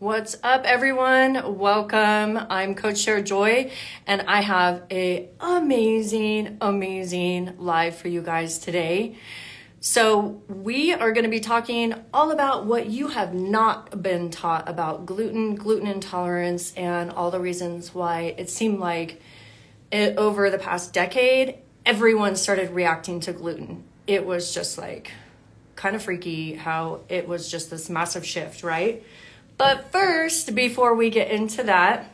What's up, everyone? Welcome. I'm Coach Sarah Joy, and I have a amazing, amazing live for you guys today. So we are going to be talking all about what you have not been taught about gluten, gluten intolerance, and all the reasons why it seemed like it, over the past decade, everyone started reacting to gluten. It was just like kind of freaky how it was just this massive shift, right? But first, before we get into that,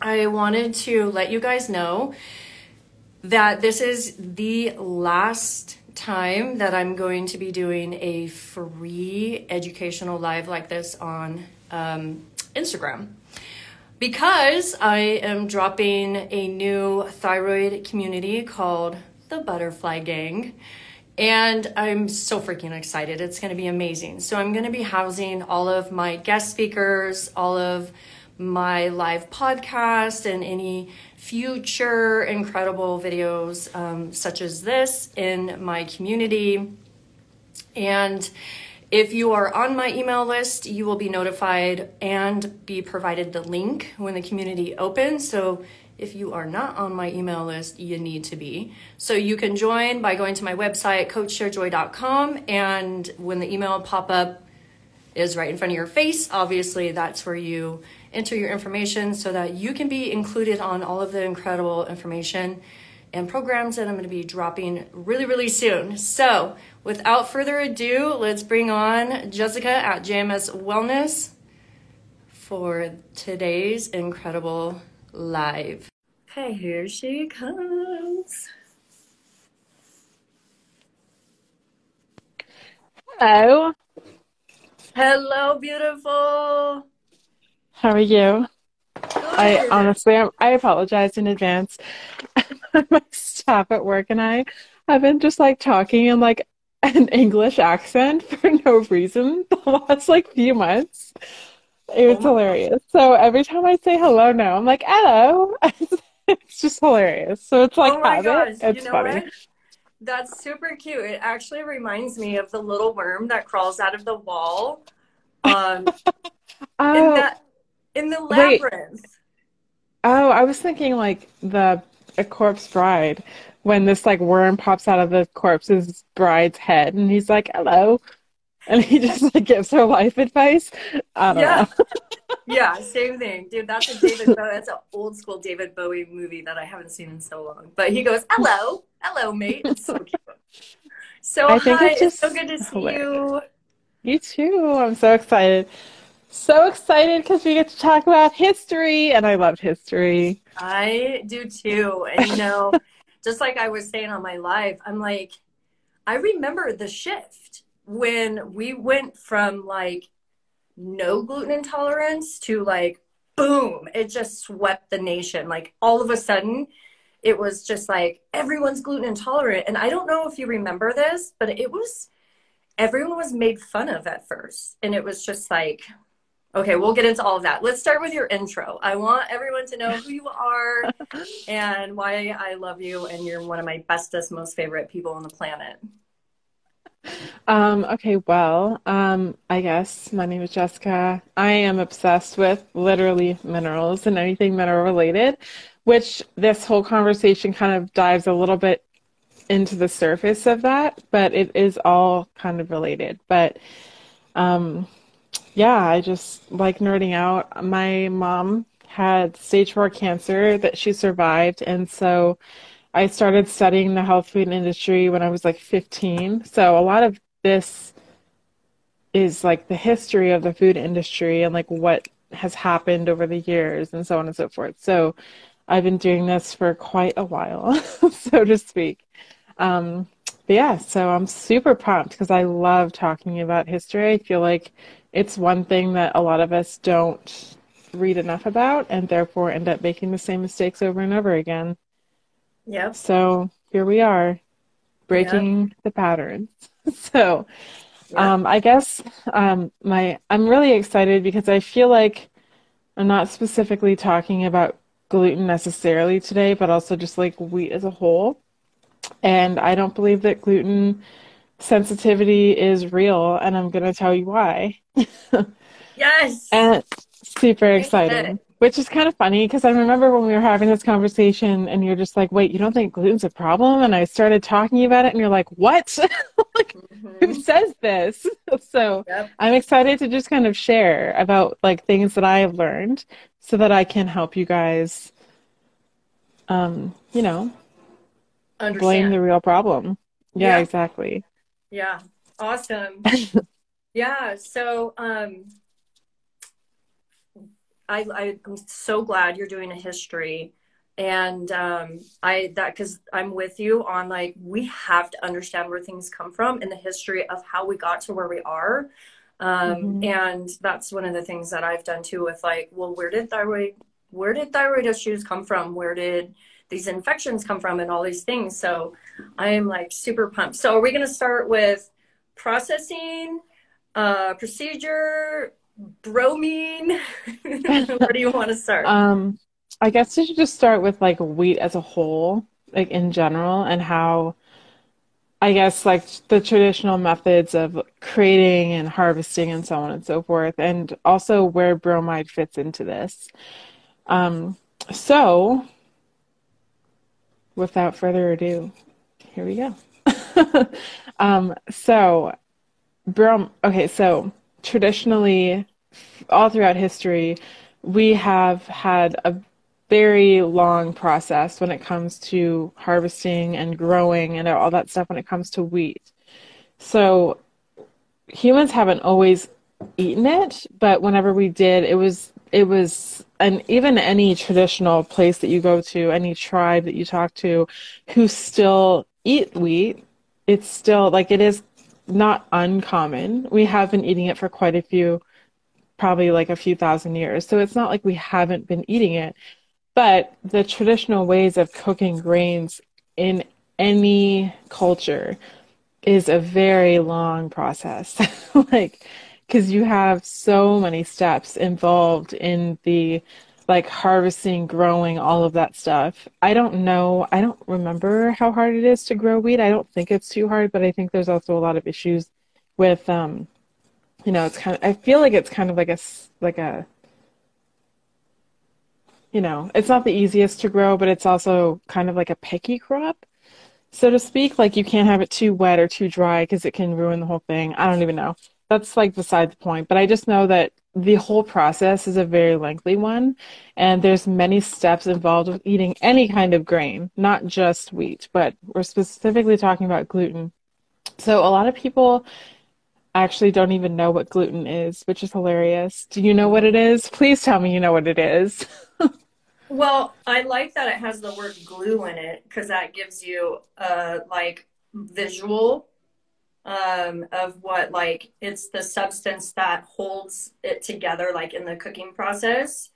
I wanted to let you guys know that this is the last time that I'm going to be doing a free educational live like this on um, Instagram because I am dropping a new thyroid community called the Butterfly Gang. And I'm so freaking excited. It's going to be amazing. So, I'm going to be housing all of my guest speakers, all of my live podcast, and any future incredible videos um, such as this in my community. And if you are on my email list, you will be notified and be provided the link when the community opens. So if you are not on my email list, you need to be. So you can join by going to my website, coachsarahjoy.com, and when the email pop up is right in front of your face, obviously that's where you enter your information so that you can be included on all of the incredible information and programs that I'm going to be dropping really, really soon. So, without further ado, let's bring on Jessica at JMS Wellness for today's incredible live. Okay, here she comes. Hello. Hello, beautiful. How are you? Good. I honestly, I'm, I apologize in advance. My staff at work and I have been just like talking in like an English accent for no reason the last like few months. It was Oh hilarious. So every time I say hello now, I'm like, hello. It's just hilarious. So it's like Oh my habit. gosh, you know funny. what? That's super cute. It actually reminds me of the little worm that crawls out of the wall. Um, in Oh, that in the wait. labyrinth. Oh, I was thinking like the a corpse bride when this like worm pops out of the corpse's bride's head and he's like, hello. And he just like gives her life advice. Yeah, yeah, same thing, dude. That's a David Bowie. That's an old school David Bowie movie that I haven't seen in so long. But he goes, "Hello, hello, mate." It's so cute. So I think hi, it's it's so good to see hilarious. you. You too. I'm so excited. So excited because we get to talk about history and I love history. I do too. And you know, just like I was saying on my live, I'm like, I remember the shift when we went from like no gluten intolerance to like boom, it just swept the nation. Like all of a sudden, it was just like everyone's gluten intolerant. And I don't know if you remember this, but it was everyone was made fun of at first. And it was just like, okay, we'll get into all of that. Let's start with your intro. I want everyone to know who you are and why I love you. And you're one of my bestest, most favorite people on the planet. Um, okay, well, um, I guess my name is Jessica. I am obsessed with literally minerals and anything mineral related, which this whole conversation kind of dives a little bit into the surface of that, but it is all kind of related. But um, yeah, I just like nerding out. My mom had stage four cancer that she survived, and so I started studying the health food industry when I was like 15. So a lot of this is like the history of the food industry and like what has happened over the years and so on and so forth. So I've been doing this for quite a while, so to speak. Um, but yeah, so I'm super pumped because I love talking about history. I feel like it's one thing that a lot of us don't read enough about and therefore end up making the same mistakes over and over again. Yep. So here we are, Yep. breaking the patterns. So Yep. um, I guess um, my I'm really excited because I feel like I'm not specifically talking about gluten necessarily today, but also just like wheat as a whole. And I don't believe that gluten sensitivity is real, and I'm going to tell you why. Yes. And super exciting. Which is kind of funny because I remember when we were having this conversation and you're just like, wait, you don't think gluten's a problem? And I started talking about it and you're like, what? like, mm-hmm. who says this? so yep. I'm excited to just kind of share about like things that I have learned so that I can help you guys, um, you know, Understand. blame the real problem. Yeah, yeah. exactly. Yeah. Awesome. yeah. So, um, I, I'm so glad you're doing a history and um, I that because I'm with you on like we have to understand where things come from in the history of how we got to where we are, um, mm-hmm. and that's one of the things that I've done too with like, well, where did thyroid where did thyroid issues come from? Where did these infections come from and all these things? So I am like super pumped. So are we going to start with processing, uh, procedure, bromine? Where do you want to start? Um, I guess you should just start with like wheat as a whole, like in general, and how I guess like the traditional methods of creating and harvesting and so on and so forth, and also where bromide fits into this. Um, so, without further ado, here we go. um, so, brom. Okay, so traditionally, all throughout history, we have had a very long process when it comes to harvesting and growing and all that stuff when it comes to wheat. So humans haven't always eaten it, but whenever we did, it was it was and even any traditional place that you go to, any tribe that you talk to who still eat wheat, it's still like it is not uncommon. We have been eating it for quite a few, probably like a few thousand years. So it's not like we haven't been eating it. But the traditional ways of cooking grains in any culture is a very long process. like, because you have so many steps involved in the like harvesting, growing, all of that stuff. I don't know. I don't remember how hard it is to grow wheat. I don't think it's too hard, but I think there's also a lot of issues with, um, you know, it's kind of. I feel like it's kind of like a like a. You know, it's not the easiest to grow, but it's also kind of like a picky crop, so to speak. Like you can't have it too wet or too dry because it can ruin the whole thing. I don't even know. That's like beside the point. But I just know that the whole process is a very lengthy one and there's many steps involved with eating any kind of grain not just wheat but we're specifically talking about gluten. So a lot of people actually don't even know what gluten is which is hilarious. Do you know what it is? Please tell me you know what it is. Well i like that it has the word glue in it because that gives you a like visual um, of what like it's the substance that holds it together like in the cooking process.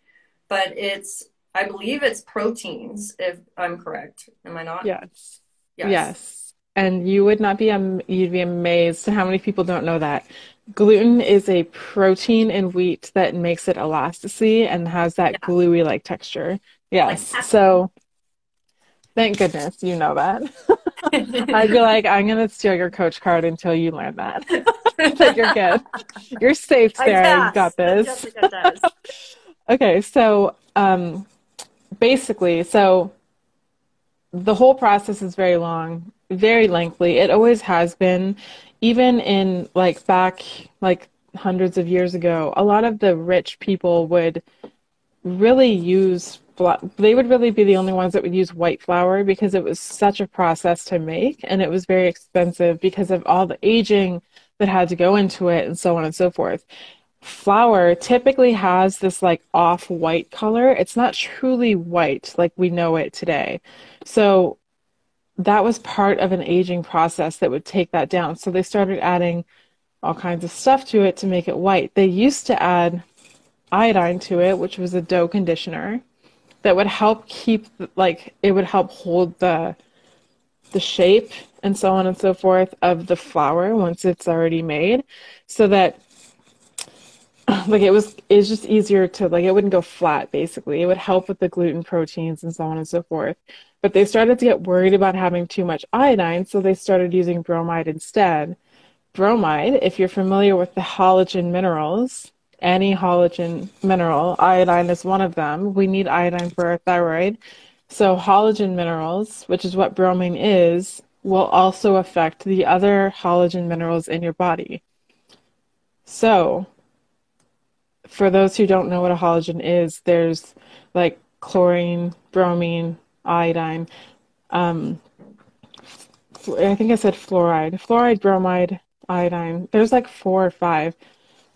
But it's i believe it's proteins if i'm correct. Am i not? Yes. Yes, yes. and you would not be um, you'd be amazed how many people don't know that. Gluten is a protein in wheat that makes it elasticity and has that yeah. gluey like texture. Yes. Like so thank goodness you know that I'd be like, I'm gonna steal your coach card until you learn that. but you're good. You're safe, Sarah. You got this. okay, so um, basically, so the whole process is very long, very lengthy. It always has been, even in like back like hundreds of years ago. A lot of the rich people would really use they would really be the only ones that would use white flour because it was such a process to make and it was very expensive because of all the aging that had to go into it and so on and so forth. Flour typically has this like off white color. It's not truly white like we know it today. So that was part of an aging process that would take that down. So they started adding all kinds of stuff to it to make it white. They used to add iodine to it, which was a dough conditioner that would help keep like it would help hold the the shape and so on and so forth of the flour once it's already made so that like it was it's just easier to like it wouldn't go flat basically. It would help with the gluten proteins and so on and so forth. But they started to get worried about having too much iodine so they started using bromide instead. Bromide if you're familiar with the halogen minerals any halogen mineral. Iodine is one of them. We need iodine for our thyroid. So, halogen minerals, which is what bromine is, will also affect the other halogen minerals in your body. So, for those who don't know what a halogen is, there's like chlorine, bromine, iodine. Um, I think I said fluoride, fluoride, bromide, iodine. There's like four or five,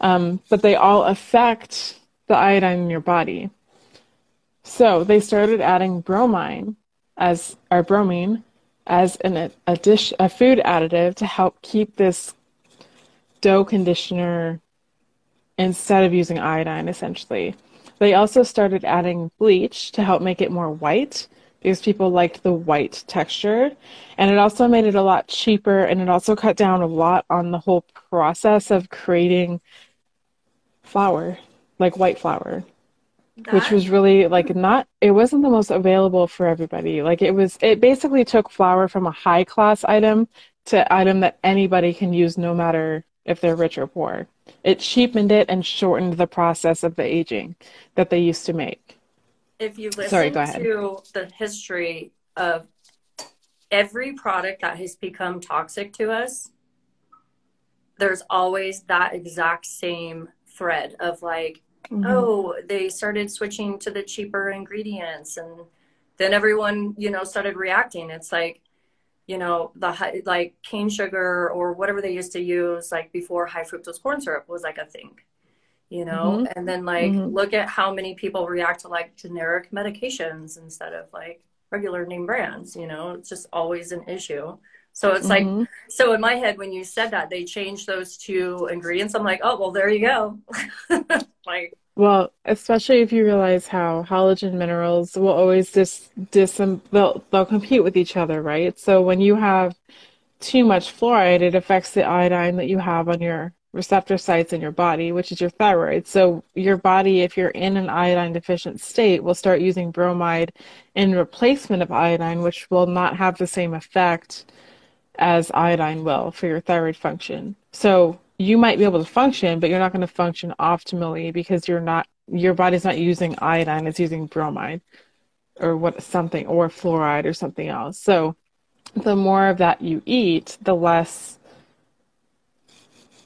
um, but they all affect the iodine in your body. So they started adding bromine as our bromine as an a dish a food additive to help keep this dough conditioner instead of using iodine essentially. They also started adding bleach to help make it more white because people liked the white texture. And it also made it a lot cheaper and it also cut down a lot on the whole process of creating flour, like white flour. That... Which was really like mm. not it wasn't the most available for everybody. Like it was it basically took flour from a high class item to item that anybody can use no matter if they're rich or poor. It cheapened it and shortened the process of the aging that they used to make. If you listen Sorry, to the history of every product that has become toxic to us, there's always that exact same thread of like, mm-hmm. oh, they started switching to the cheaper ingredients and then everyone, you know, started reacting. It's like, you know, the high, like cane sugar or whatever they used to use, like before high fructose corn syrup was like a thing, you know? Mm-hmm. And then, like, mm-hmm. look at how many people react to like generic medications instead of like regular name brands, you know? It's just always an issue. So it's mm-hmm. like, so in my head, when you said that they changed those two ingredients, I'm like, oh, well, there you go. like, well, especially if you realize how halogen minerals will always dis, dis they'll, they'll compete with each other, right? So when you have too much fluoride, it affects the iodine that you have on your receptor sites in your body, which is your thyroid. So your body, if you're in an iodine deficient state, will start using bromide in replacement of iodine, which will not have the same effect as iodine will for your thyroid function. So you might be able to function, but you're not going to function optimally because you're not your body's not using iodine, it's using bromide or what something or fluoride or something else. So the more of that you eat, the less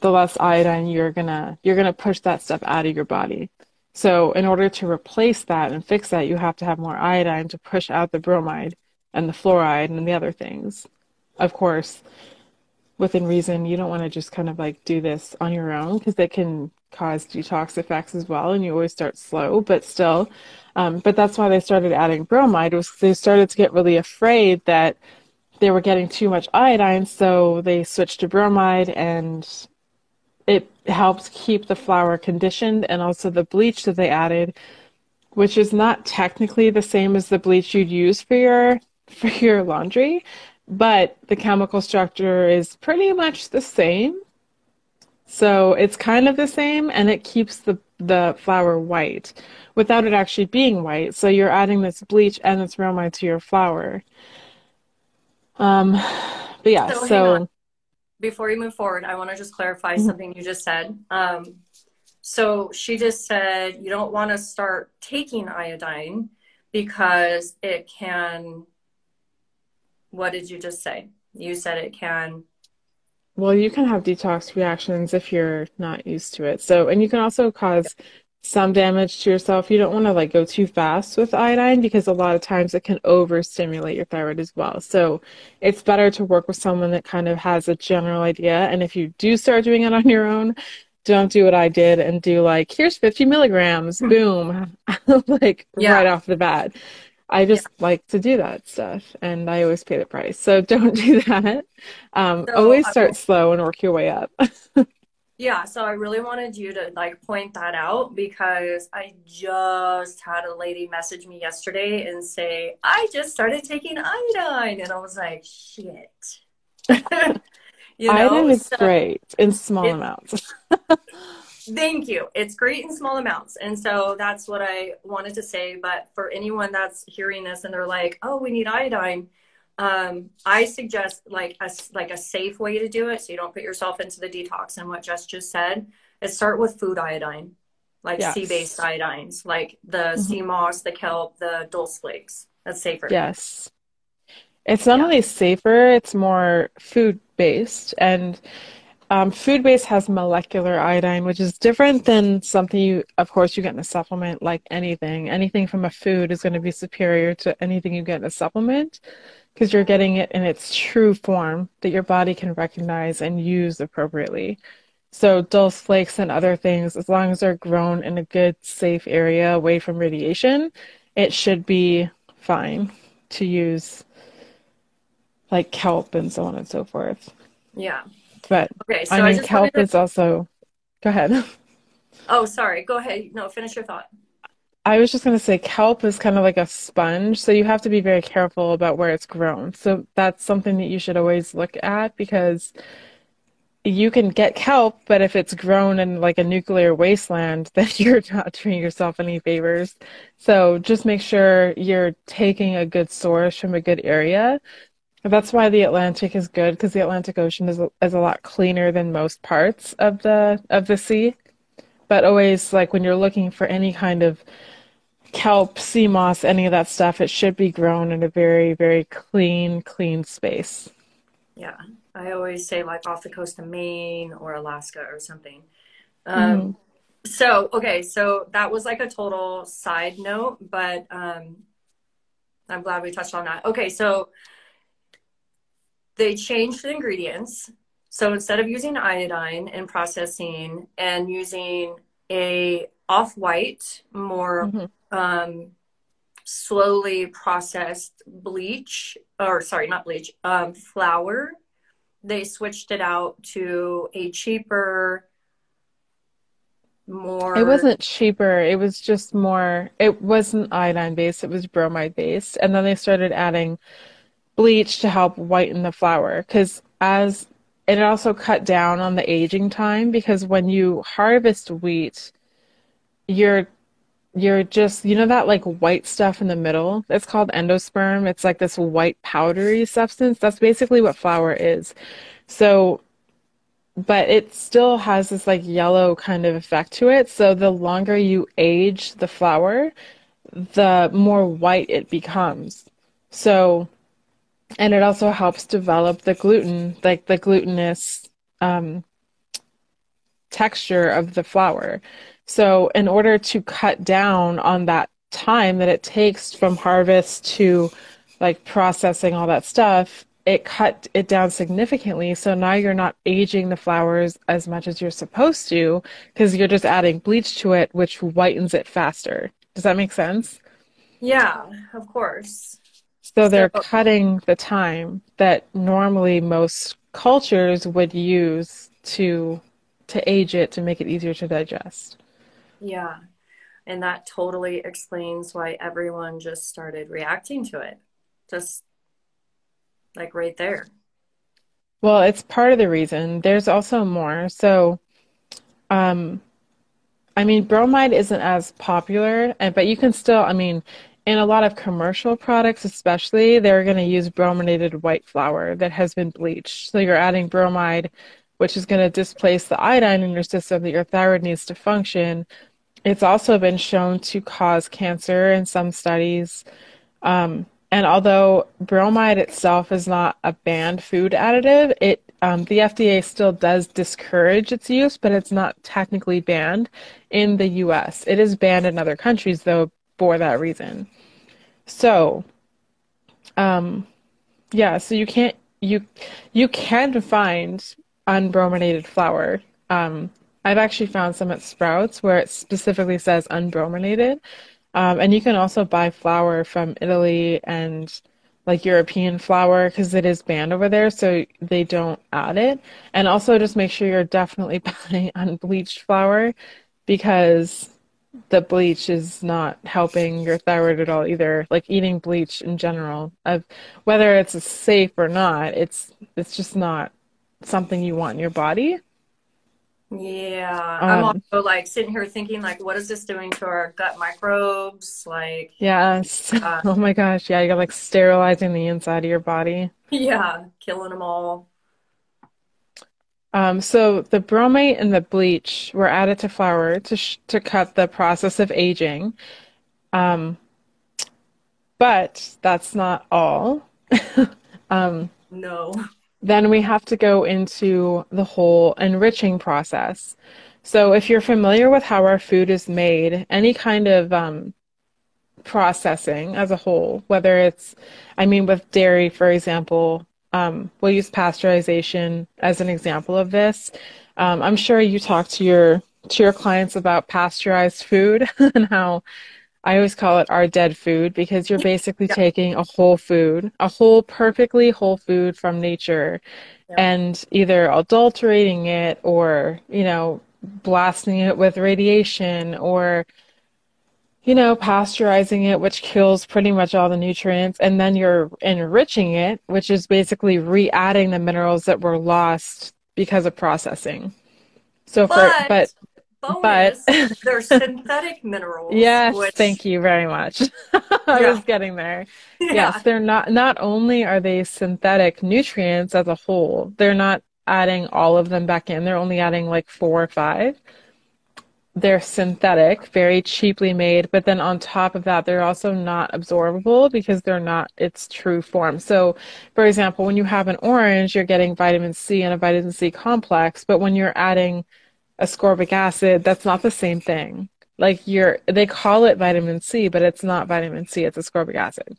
the less iodine you're gonna you're gonna push that stuff out of your body. So in order to replace that and fix that, you have to have more iodine to push out the bromide and the fluoride and the other things. Of course, within reason, you don't want to just kind of like do this on your own because it can cause detox effects as well, and you always start slow, but still. Um, but that's why they started adding bromide was they started to get really afraid that they were getting too much iodine, so they switched to bromide, and it helps keep the flour conditioned, and also the bleach that they added, which is not technically the same as the bleach you'd use for your for your laundry but the chemical structure is pretty much the same. So it's kind of the same and it keeps the, the flour white without it actually being white. So you're adding this bleach and this bromide to your flour. Um, but yeah, so, so before you move forward, I want to just clarify mm-hmm. something you just said. Um, so she just said you don't want to start taking iodine because it can what did you just say? You said it can. Well, you can have detox reactions if you're not used to it. So, and you can also cause some damage to yourself. You don't want to like go too fast with iodine because a lot of times it can overstimulate your thyroid as well. So, it's better to work with someone that kind of has a general idea. And if you do start doing it on your own, don't do what I did and do like, here's 50 milligrams, hmm. boom, like yeah. right off the bat. I just yeah. like to do that stuff and I always pay the price. So don't do that. Um, so always start slow and work your way up. yeah. So I really wanted you to like point that out because I just had a lady message me yesterday and say, I just started taking iodine. And I was like, shit. you know? Iodine is so, great in small it, amounts. Thank you. It's great in small amounts. And so that's what I wanted to say. But for anyone that's hearing this and they're like, oh, we need iodine, um, I suggest like a, like a safe way to do it so you don't put yourself into the detox and what Jess just said is start with food iodine. like sea-based iodines, like the sea Mhm. moss, the kelp, the dulse flakes. That's safer. Yes. It's not Yeah. only safer, it's more food based. And um, food base has molecular iodine, which is different than something you, of course, you get in a supplement like anything. Anything from a food is going to be superior to anything you get in a supplement because you're getting it in its true form that your body can recognize and use appropriately. So dulse flakes and other things, as long as they're grown in a good, safe area away from radiation, it should be fine to use like kelp and so on and so forth. Yeah. But Okay, I so I mean, just kelp to, is also, go ahead. oh, sorry. Go ahead. No, finish your thought. I was just going to say kelp is kind of like a sponge, so you have to be very careful about where it's grown. So that's something that you should always look at because you can get kelp, but if it's grown in like a nuclear wasteland, then you're not doing yourself any favors. So just make sure you're taking a good source from a good area. That's why the Atlantic is good because the Atlantic Ocean is a, is a lot cleaner than most parts of the of the sea. But always like when you're looking for any kind of kelp, sea moss, any of that stuff, it should be grown in a very, very clean, clean space. Yeah. I always say like off the coast of Maine or Alaska or something. Um, so okay, so that was like a total side note, but um, I'm glad we touched on that. Okay, so they changed the ingredients. So instead of using iodine in processing and using a off-white, more hmm um, slowly processed bleach, or sorry, not bleach, um, flour, they switched it out to a cheaper, more. It wasn't cheaper. It was just more, it wasn't iodine based, it was bromide based. And then they started adding bleach to help whiten the flour because as and it also cut down on the aging time because when you harvest wheat, you're you're just you know that like white stuff in the middle? It's called endosperm. It's like this white powdery substance. That's basically what flour is. So, but it still has this like yellow kind of effect to it. So the longer you age the flour, the more white it becomes. So and it also helps develop the gluten, like the glutinous um, texture of the flour. So, in order to cut down on that time that it takes from harvest to like processing all that stuff, it cut it down significantly. So now you're not aging the flowers as much as you're supposed to because you're just adding bleach to it, which whitens it faster. Does that make sense? yeah, of course. So So, they're cutting the time that normally most cultures would use to to age it to make it easier to digest. yeah, and that totally explains why everyone just started reacting to it. Just like right there. Well, it's part of the reason. There's also more. So, um, I mean, bromide isn't as popular, and but you can still, I mean, in a lot of commercial products, especially, they're going to use brominated white flour that has been bleached. So you're adding bromide, which is going to displace the iodine in your system that your thyroid needs to function. It's also been shown to cause cancer in some studies. Um, and although bromide itself is not a banned food additive, it um, the FDA still does discourage its use, but it's not technically banned in the US. It is banned in other countries, though, for that reason. So, um, yeah, so you can't you you can find unbrominated flour. Um, I've actually found some at Sprouts where it specifically says unbrominated. Um, and you can also buy flour from Italy and like European flour because it is banned over there, so they don't add it. And also just make sure you're definitely buying unbleached flour because the bleach is not helping your thyroid at all either. Like eating bleach in general, of whether it's safe or not, it's it's just not something you want in your body. Yeah, I'm Um, also like sitting here thinking like, what is this doing to our gut microbes? Like, yes. uh, Oh my gosh, yeah, you're like sterilizing the inside of your body. yeah, killing them all. Um, so the bromate and the bleach were added to flour to sh to cut the process of aging. Um, but that's not all. um, no. Then we have to go into the whole enriching process. So if you're familiar with how our food is made, any kind of um, processing as a whole, whether it's, I mean, with dairy, for example, um, we'll use pasteurization as an example of this. Um, I'm sure you talk to your to your clients about pasteurized food and how I always call it our dead food because you're basically yeah. taking a whole food, a whole perfectly whole food from nature, yeah. and either adulterating it or you know blasting it with radiation or you know, pasteurizing it, which kills pretty much all the nutrients, and then you're enriching it, which is basically re-adding the minerals that were lost because of processing. So for but bonus, but they're synthetic minerals. Yes, which... thank you very much. I yeah. was getting there. Yeah. Yes, they're not not only are they synthetic nutrients as a whole, they're not adding all of them back in. They're only adding like four or five they're synthetic, very cheaply made, but then on top of that, they're also not absorbable because they're not its true form. So, for example, when you have an orange, you're getting vitamin C and a vitamin C complex, but when you're adding ascorbic acid, that's not the same thing. Like you're, they call it vitamin C, but it's not vitamin C, it's ascorbic acid.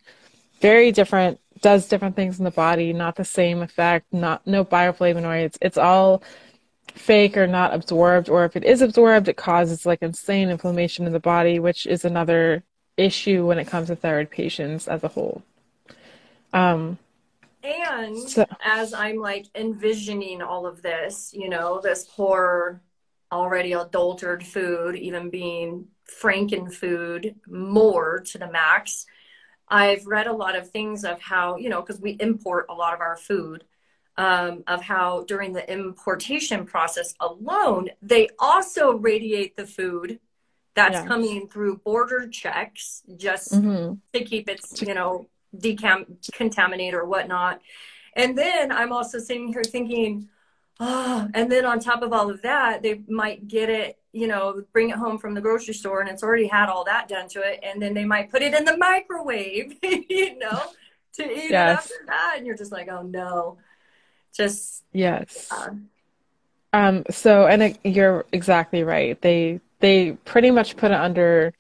Very different, does different things in the body, not the same effect, not, no bioflavonoids. It's all fake or not absorbed, or if it is absorbed, it causes like insane inflammation in the body, which is another issue when it comes to thyroid patients as a whole. Um, and so, as I'm like envisioning all of this, you know, this poor, already adulterated food, even being franken food more to the max. I've read a lot of things of how, you know, because we import a lot of our food um, of how during the importation process alone, they also radiate the food that's yes. coming through border checks just mm-hmm. to keep it, you know, decam contaminate or whatnot. And then I'm also sitting here thinking, oh, and then on top of all of that, they might get it, you know, bring it home from the grocery store and it's already had all that done to it. And then they might put it in the microwave, you know, to eat yes. it after that. And you're just like, oh no just yes. uh, um so and it, you're exactly right. They they pretty much put it under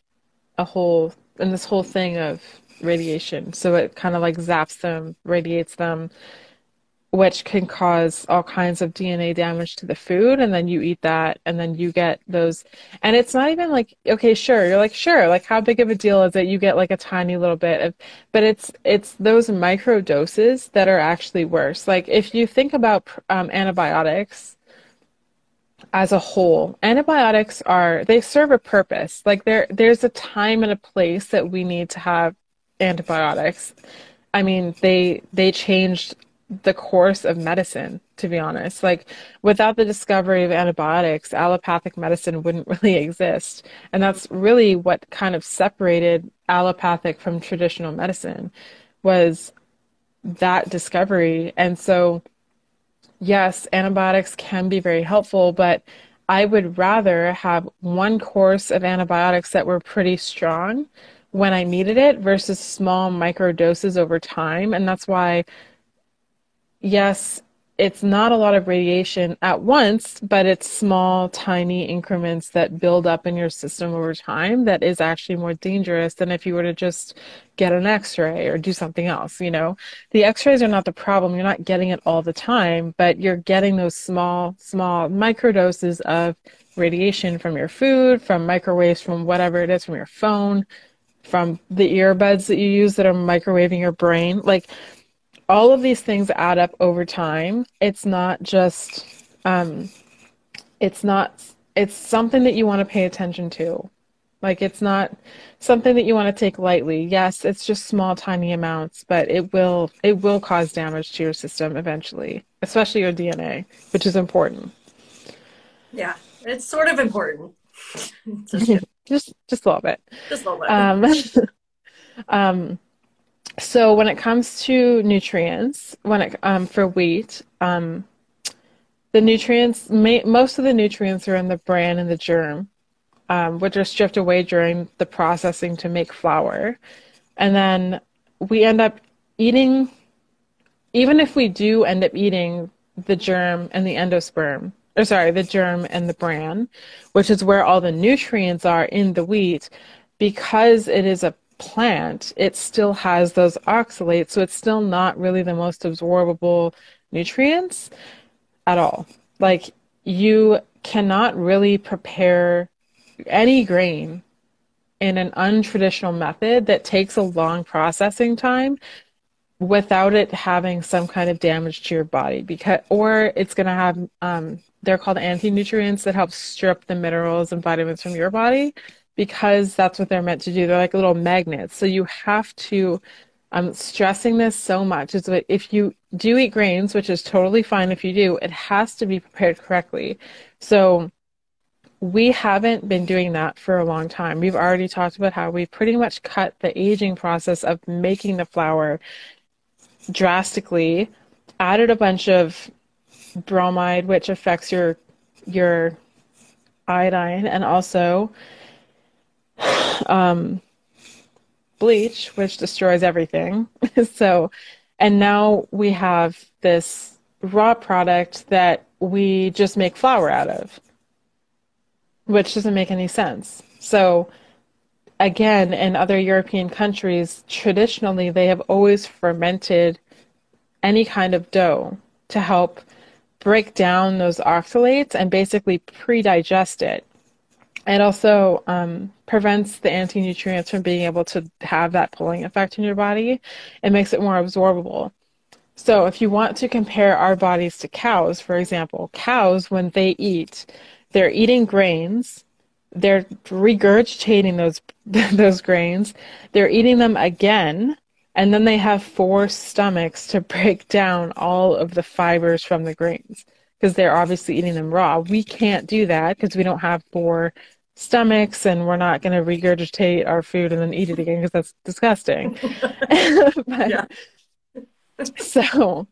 a whole in this whole thing of radiation. So it kind of like zaps them radiates them which can cause all kinds of DNA damage to the food. And then you eat that and then you get those. And it's not even like, okay, sure. You're like, sure. Like how big of a deal is it? You get like a tiny little bit of, but it's, it's those micro doses that are actually worse. Like if you think about um, antibiotics, as a whole antibiotics are they serve a purpose like there there's a time and a place that we need to have antibiotics i mean they they changed the course of medicine, to be honest. Like, without the discovery of antibiotics, allopathic medicine wouldn't really exist. And that's really what kind of separated allopathic from traditional medicine was that discovery. And so, yes, antibiotics can be very helpful, but I would rather have one course of antibiotics that were pretty strong when I needed it versus small micro doses over time. And that's why yes, it's not a lot of radiation at once, but it's small, tiny increments that build up in your system over time that is actually more dangerous than if you were to just get an x ray or do something else. You know, the x rays are not the problem. You're not getting it all the time, but you're getting those small, small microdoses of radiation from your food, from microwaves, from whatever it is, from your phone, from the earbuds that you use that are microwaving your brain. Like, all of these things add up over time. It's not just, um, it's not, it's something that you want to pay attention to. Like it's not something that you want to take lightly. Yes, it's just small, tiny amounts, but it will, it will cause damage to your system eventually, especially your DNA, which is important. Yeah, it's sort of important. just, just a little bit. Just a little bit. Um, um, so when it comes to nutrients, when it um, for wheat, um, the nutrients, most of the nutrients are in the bran and the germ, um, which are stripped away during the processing to make flour. And then we end up eating, even if we do end up eating the germ and the endosperm, or sorry, the germ and the bran, which is where all the nutrients are in the wheat, because it is a plant, it still has those oxalates, so it's still not really the most absorbable nutrients at all. Like you cannot really prepare any grain in an untraditional method that takes a long processing time without it having some kind of damage to your body because or it's going to have um, they're called anti-nutrients that help strip the minerals and vitamins from your body because that's what they're meant to do they're like little magnets so you have to I'm stressing this so much is that if you do eat grains, which is totally fine if you do, it has to be prepared correctly. So we haven't been doing that for a long time. We've already talked about how we pretty much cut the aging process of making the flour drastically, added a bunch of bromide, which affects your your iodine, and also um, bleach, which destroys everything. so, and now we have this raw product that we just make flour out of, which doesn't make any sense. So, again, in other European countries, traditionally they have always fermented any kind of dough to help break down those oxalates and basically pre digest it. It also um, prevents the anti nutrients from being able to have that pulling effect in your body. It makes it more absorbable. So, if you want to compare our bodies to cows, for example, cows, when they eat, they're eating grains, they're regurgitating those, those grains, they're eating them again, and then they have four stomachs to break down all of the fibers from the grains because they're obviously eating them raw. We can't do that because we don't have four stomachs and we're not going to regurgitate our food and then eat it again because that's disgusting. but, so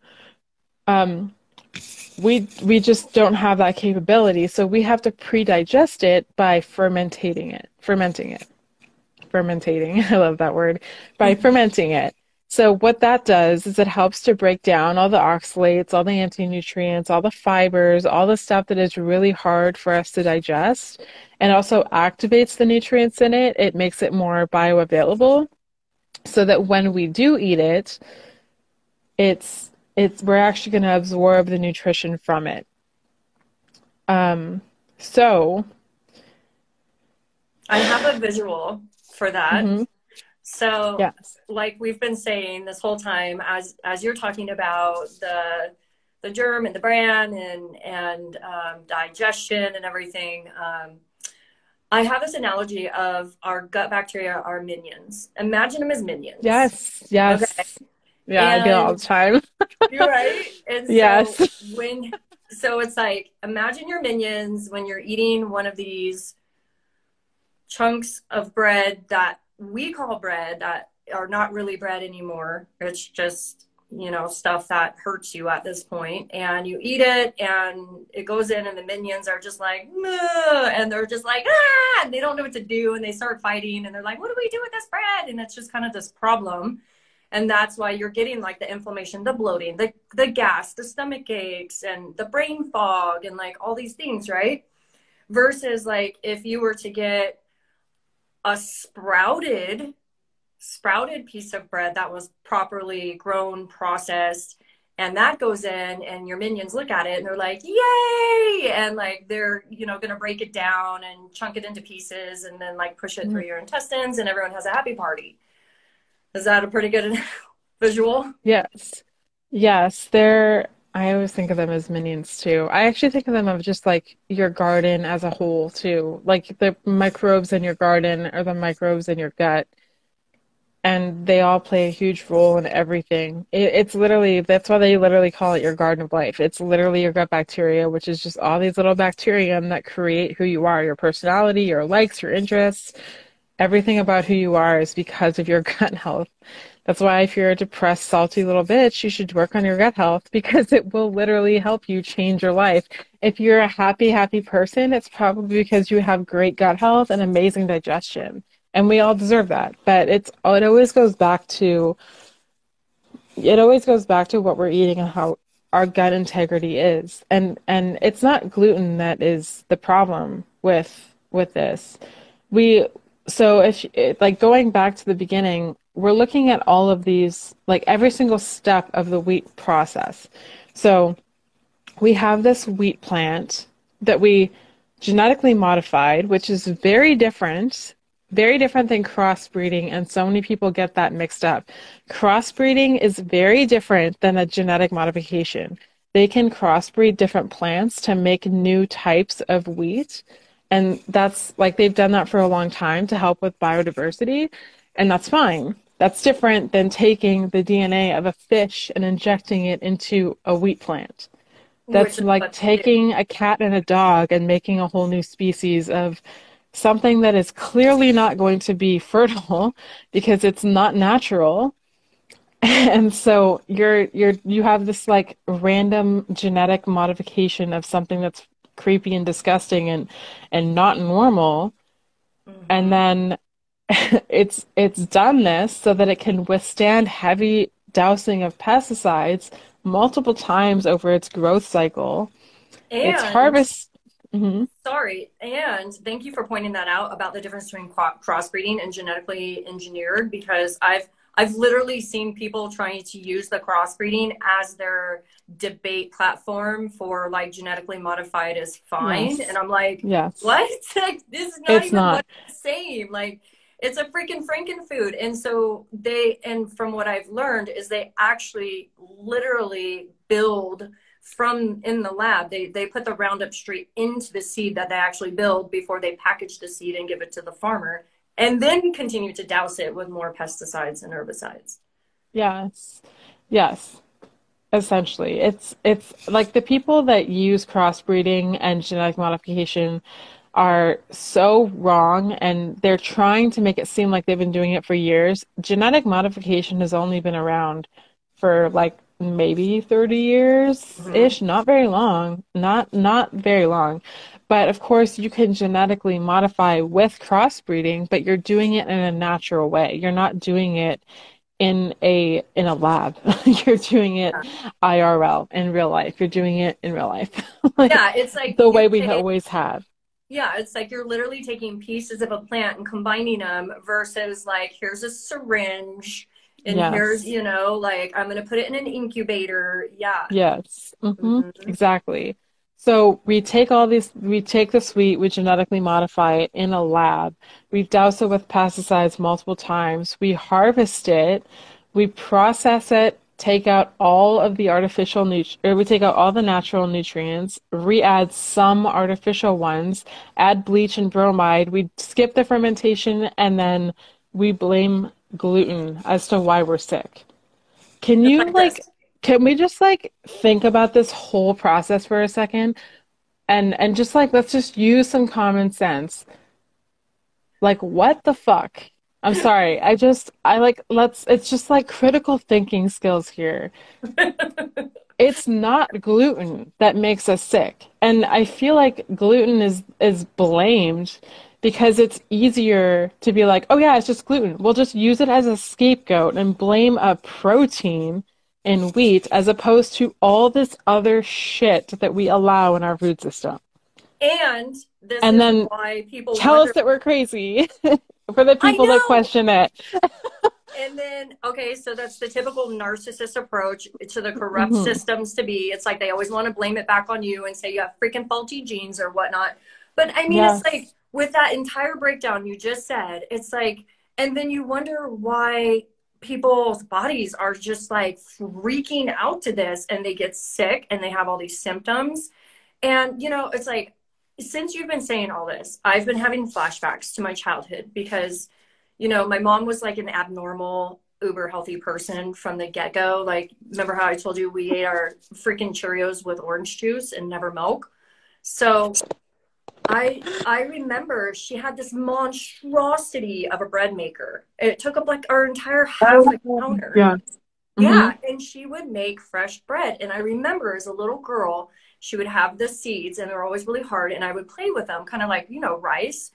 um, we we just don't have that capability. So we have to pre-digest it by fermentating it, fermenting it, fermentating. I love that word. By fermenting it. So what that does is it helps to break down all the oxalates, all the anti-nutrients, all the fibers, all the stuff that is really hard for us to digest and also activates the nutrients in it. It makes it more bioavailable so that when we do eat it, it's it's we're actually going to absorb the nutrition from it. Um so I have a visual for that. Mm-hmm. So, yes. like we've been saying this whole time, as as you're talking about the the germ and the bran and and um, digestion and everything, um, I have this analogy of our gut bacteria are minions. Imagine them as minions. Yes. Yes. Okay? Yeah, and I get all the time. you're right. And so yes. when so it's like imagine your minions when you're eating one of these chunks of bread that we call bread that are not really bread anymore. It's just, you know, stuff that hurts you at this point. And you eat it and it goes in and the minions are just like, and they're just like, ah, and they don't know what to do. And they start fighting and they're like, what do we do with this bread? And it's just kind of this problem. And that's why you're getting like the inflammation, the bloating, the, the gas, the stomach aches and the brain fog and like all these things, right? Versus like if you were to get a sprouted sprouted piece of bread that was properly grown processed and that goes in and your minions look at it and they're like yay! And like they're you know going to break it down and chunk it into pieces and then like push it mm-hmm. through your intestines and everyone has a happy party. Is that a pretty good visual? Yes. Yes. They're I always think of them as minions too. I actually think of them as just like your garden as a whole too. Like the microbes in your garden or the microbes in your gut. And they all play a huge role in everything. It, it's literally, that's why they literally call it your garden of life. It's literally your gut bacteria, which is just all these little bacteria that create who you are, your personality, your likes, your interests. everything about who you are is because of your gut health. That's why if you're a depressed, salty little bitch, you should work on your gut health because it will literally help you change your life. If you're a happy, happy person, it's probably because you have great gut health and amazing digestion. And we all deserve that. But it's it always goes back to it always goes back to what we're eating and how our gut integrity is. And and it's not gluten that is the problem with with this. We so if like going back to the beginning, we're looking at all of these, like every single step of the wheat process. So we have this wheat plant that we genetically modified, which is very different, very different than crossbreeding. And so many people get that mixed up. Crossbreeding is very different than a genetic modification. They can crossbreed different plants to make new types of wheat. And that's like they've done that for a long time to help with biodiversity. And that's fine. That's different than taking the DNA of a fish and injecting it into a wheat plant. That's like taking a cat and a dog and making a whole new species of something that is clearly not going to be fertile because it's not natural. And so you're you're you have this like random genetic modification of something that's creepy and disgusting and and not normal. Mm-hmm. And then it's it's done this so that it can withstand heavy dousing of pesticides multiple times over its growth cycle. And its harvest. Mm-hmm. Sorry, and thank you for pointing that out about the difference between crossbreeding and genetically engineered because I've I've literally seen people trying to use the crossbreeding as their debate platform for like genetically modified is fine, yes. and I'm like, yes, what? this is not it's even not. the same. Like it's a freaking franken food and so they and from what i've learned is they actually literally build from in the lab they they put the roundup Street into the seed that they actually build before they package the seed and give it to the farmer and then continue to douse it with more pesticides and herbicides yes yes essentially it's it's like the people that use crossbreeding and genetic modification are so wrong and they're trying to make it seem like they've been doing it for years. Genetic modification has only been around for like maybe 30 years ish, mm-hmm. not very long, not not very long. But of course, you can genetically modify with crossbreeding, but you're doing it in a natural way. You're not doing it in a in a lab. you're doing it IRL in real life. You're doing it in real life. like, yeah, it's like the way we always have. Yeah, it's like you're literally taking pieces of a plant and combining them versus like here's a syringe and yes. here's you know like I'm gonna put it in an incubator. Yeah. Yes. Mm-hmm. Mm-hmm. Exactly. So we take all these, we take the sweet, we genetically modify it in a lab. We douse it with pesticides multiple times. We harvest it. We process it take out all of the artificial nut- or we take out all the natural nutrients, re-add some artificial ones, add bleach and bromide. We skip the fermentation and then we blame gluten as to why we're sick. Can you like can we just like think about this whole process for a second? And and just like let's just use some common sense. Like what the fuck? I'm sorry. I just I like let's it's just like critical thinking skills here. it's not gluten that makes us sick. And I feel like gluten is is blamed because it's easier to be like, "Oh yeah, it's just gluten. We'll just use it as a scapegoat and blame a protein in wheat as opposed to all this other shit that we allow in our food system." And this and then why people tell wonder- us that we're crazy. for the people that question it. and then okay, so that's the typical narcissist approach to the corrupt mm-hmm. systems to be. It's like they always want to blame it back on you and say you have freaking faulty genes or whatnot. But I mean, yes. it's like with that entire breakdown you just said, it's like, and then you wonder why people's bodies are just like freaking out to this and they get sick and they have all these symptoms. And, you know, it's like, since you've been saying all this, I've been having flashbacks to my childhood because, you know, my mom was like an abnormal, uber healthy person from the get go. Like, remember how I told you we ate our freaking Cheerios with orange juice and never milk? So I I remember she had this monstrosity of a bread maker. It took up like our entire the Oh, counter. yeah. Yeah, Mhm. and she would make fresh bread. And I remember as a little girl, she would have the seeds, and they're always really hard. And I would play with them, kind of like you know rice.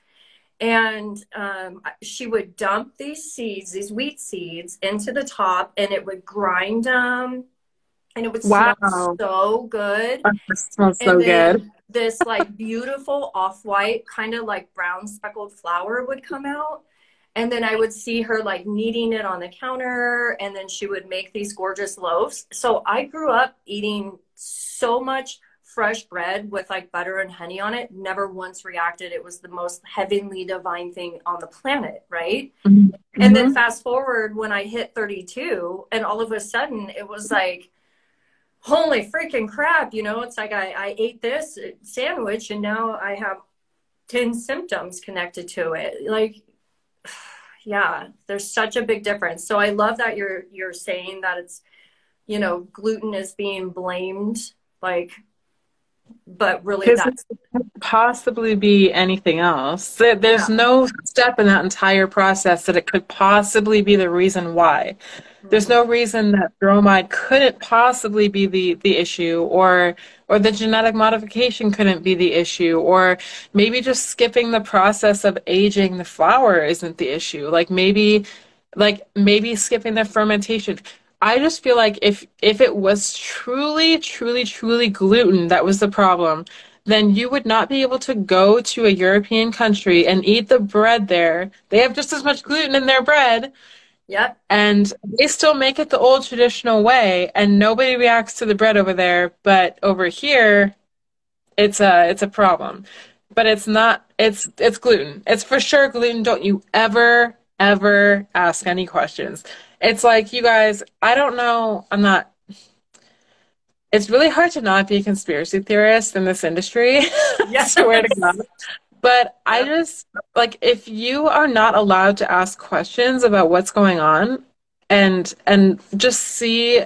And um, she would dump these seeds, these wheat seeds, into the top, and it would grind them, and it would smell so good. Oh, that smells so And good. this like beautiful off-white, kind of like brown speckled flour would come out. And then I would see her like kneading it on the counter, and then she would make these gorgeous loaves. So I grew up eating so much fresh bread with like butter and honey on it. Never once reacted. It was the most heavenly divine thing on the planet, right? Mhm. And then fast forward when I hit 32, and all of a sudden it was like, holy freaking crap, you know, it's like I, I ate this sandwich and now I have 10 symptoms connected to it. Like, yeah, there's such a big difference. So I love that you're you're saying that it's, you know, gluten is being blamed, like, but really that's possibly be anything else. There's Yeah. no step in that entire process that it could possibly be the reason why. There's no mm-hmm. reason that bromide couldn't possibly be the, the issue or or the genetic modification couldn't be the issue or maybe just skipping the process of aging the flour isn't the issue. Like maybe like maybe skipping the fermentation. I just feel like if if it was truly, truly, truly gluten that was the problem, then you would not be able to go to a European country and eat the bread there. They have just as much gluten in their bread, Yep. and they still make it the old traditional way, and nobody reacts to the bread over there. But over here, it's a it's a problem. But it's not. It's it's gluten. It's for sure gluten. Don't you ever ever ask any questions. It's like you guys. I don't know. I'm not. It's really hard to not be a conspiracy theorist in this industry. Yes. Swear to God. But I just like if you are not allowed to ask questions about what's going on and and just see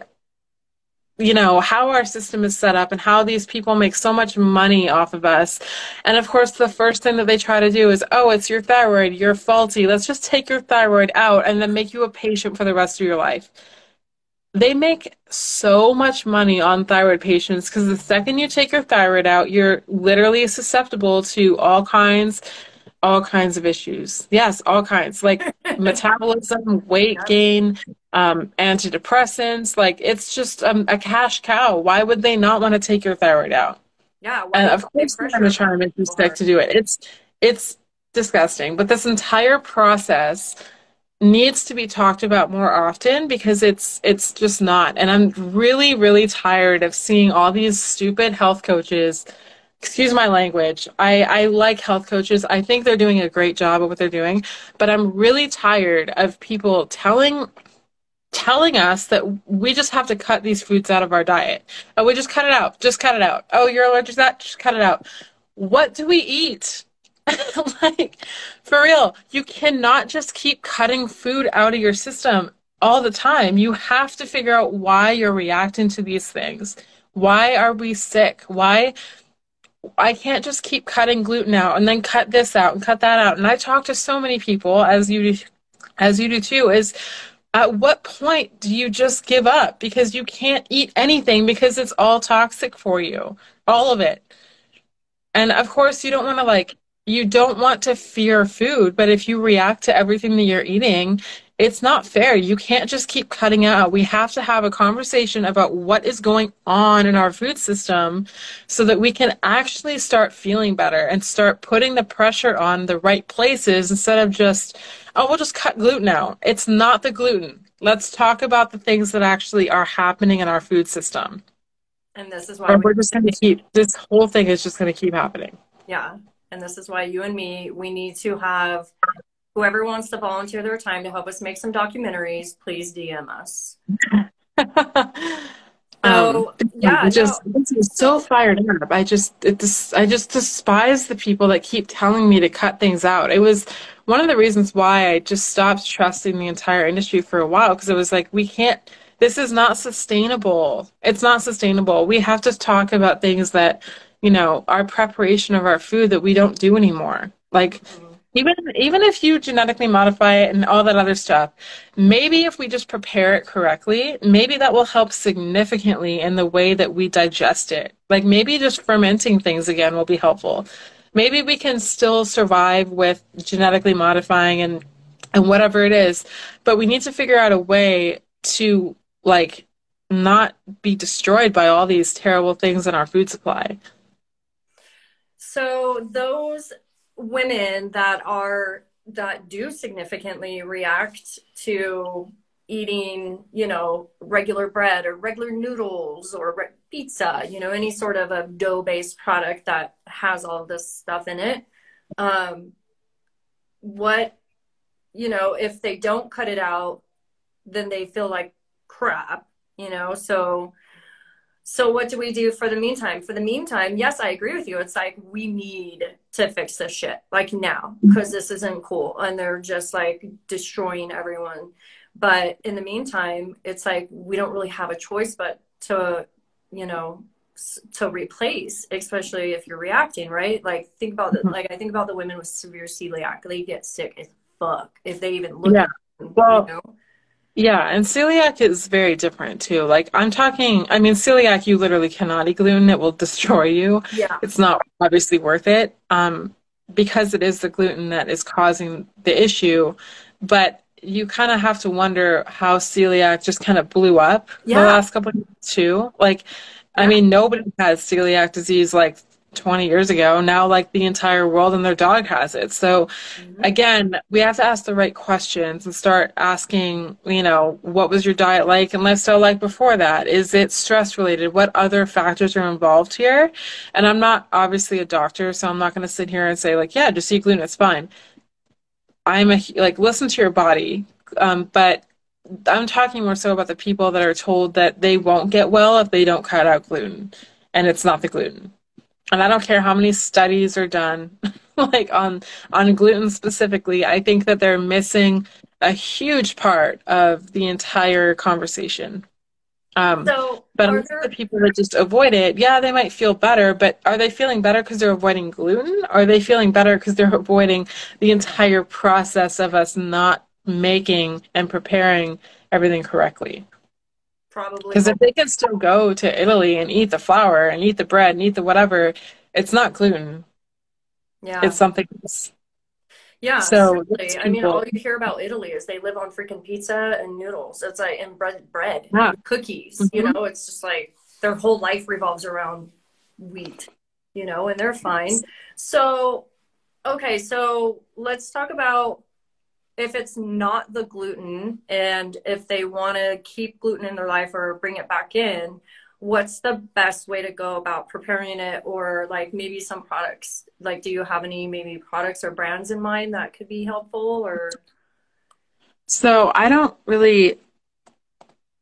you know how our system is set up and how these people make so much money off of us. And of course the first thing that they try to do is oh it's your thyroid you're faulty. Let's just take your thyroid out and then make you a patient for the rest of your life. They make so much money on thyroid patients because the second you take your thyroid out, you're literally susceptible to all kinds, all kinds of issues. Yes, all kinds, like metabolism, weight gain, um, antidepressants. Like it's just um, a cash cow. Why would they not want to take your thyroid out? Yeah. And of course, they're going to try and make you sick to do it. It's it's disgusting. But this entire process needs to be talked about more often because it's it's just not. And I'm really really tired of seeing all these stupid health coaches. Excuse my language. I I like health coaches. I think they're doing a great job of what they're doing, but I'm really tired of people telling telling us that we just have to cut these foods out of our diet. Oh, we just cut it out. Just cut it out. Oh, you're allergic to that? Just cut it out. What do we eat? like, for real, you cannot just keep cutting food out of your system all the time. You have to figure out why you're reacting to these things. Why are we sick? Why? I can't just keep cutting gluten out and then cut this out and cut that out. And I talk to so many people, as you do, as you do too, is at what point do you just give up because you can't eat anything because it's all toxic for you, all of it. And of course, you don't want to like, you don't want to fear food, but if you react to everything that you're eating, it's not fair. You can't just keep cutting out. We have to have a conversation about what is going on in our food system so that we can actually start feeling better and start putting the pressure on the right places instead of just, oh, we'll just cut gluten out. It's not the gluten. Let's talk about the things that actually are happening in our food system. And this is why we we're just going to keep, this whole thing is just going to keep happening. Yeah. And this is why you and me, we need to have whoever wants to volunteer their time to help us make some documentaries, please DM us. So, Um, yeah, just no. so fired up. I just it dis- I just despise the people that keep telling me to cut things out. It was one of the reasons why I just stopped trusting the entire industry for a while because it was like we can't this is not sustainable. It's not sustainable. We have to talk about things that you know, our preparation of our food that we don't do anymore. Like even even if you genetically modify it and all that other stuff, maybe if we just prepare it correctly, maybe that will help significantly in the way that we digest it. Like maybe just fermenting things again will be helpful. Maybe we can still survive with genetically modifying and and whatever it is, but we need to figure out a way to like not be destroyed by all these terrible things in our food supply. So those women that are that do significantly react to eating, you know, regular bread or regular noodles or re- pizza, you know, any sort of a dough-based product that has all this stuff in it. Um, what, you know, if they don't cut it out, then they feel like crap, you know. So so what do we do for the meantime? For the meantime, yes, I agree with you. It's like we need to fix this shit like now because this isn't cool and they're just like destroying everyone. But in the meantime, it's like we don't really have a choice but to, you know, to replace, especially if you're reacting, right? Like think about the, mm-hmm. like I think about the women with severe celiac. They get sick as fuck if they even look. Yeah. Them, well, you know? Yeah, and celiac is very different too. Like I'm talking, I mean, celiac, you literally cannot eat gluten; it will destroy you. Yeah, it's not obviously worth it, um, because it is the gluten that is causing the issue. But you kind of have to wonder how celiac just kind of blew up yeah. the last couple of years too. Like, yeah. I mean, nobody has celiac disease like 20 years ago. Now, like the entire world and their dog has it. So, mm-hmm. again, we have to ask the right questions and start asking, you know, what was your diet like and lifestyle like before that? Is it stress related? What other factors are involved here? And I'm not obviously a doctor, so I'm not going to sit here and say, like, yeah, just eat gluten, it's fine. I'm a, like, listen to your body. Um, but I'm talking more so about the people that are told that they won't get well if they don't cut out gluten and it's not the gluten and I don't care how many studies are done, like on on gluten specifically, I think that they're missing a huge part of the entire conversation. Um, so but there... the people that just avoid it, yeah, they might feel better, but are they feeling better because they're avoiding gluten? Or are they feeling better because they're avoiding the entire process of us not making and preparing everything correctly? Probably because if they can still go to Italy and eat the flour and eat the bread and eat the whatever, it's not gluten. Yeah, it's something else. Yeah, so I mean, all you hear about Italy is they live on freaking pizza and noodles. It's like and bread, bread, yeah. cookies. Mm-hmm. You know, it's just like their whole life revolves around wheat. You know, and they're fine. So, okay, so let's talk about if it's not the gluten and if they want to keep gluten in their life or bring it back in what's the best way to go about preparing it? Or like maybe some products like do you have any maybe products or brands in mind that could be helpful or? So i don't really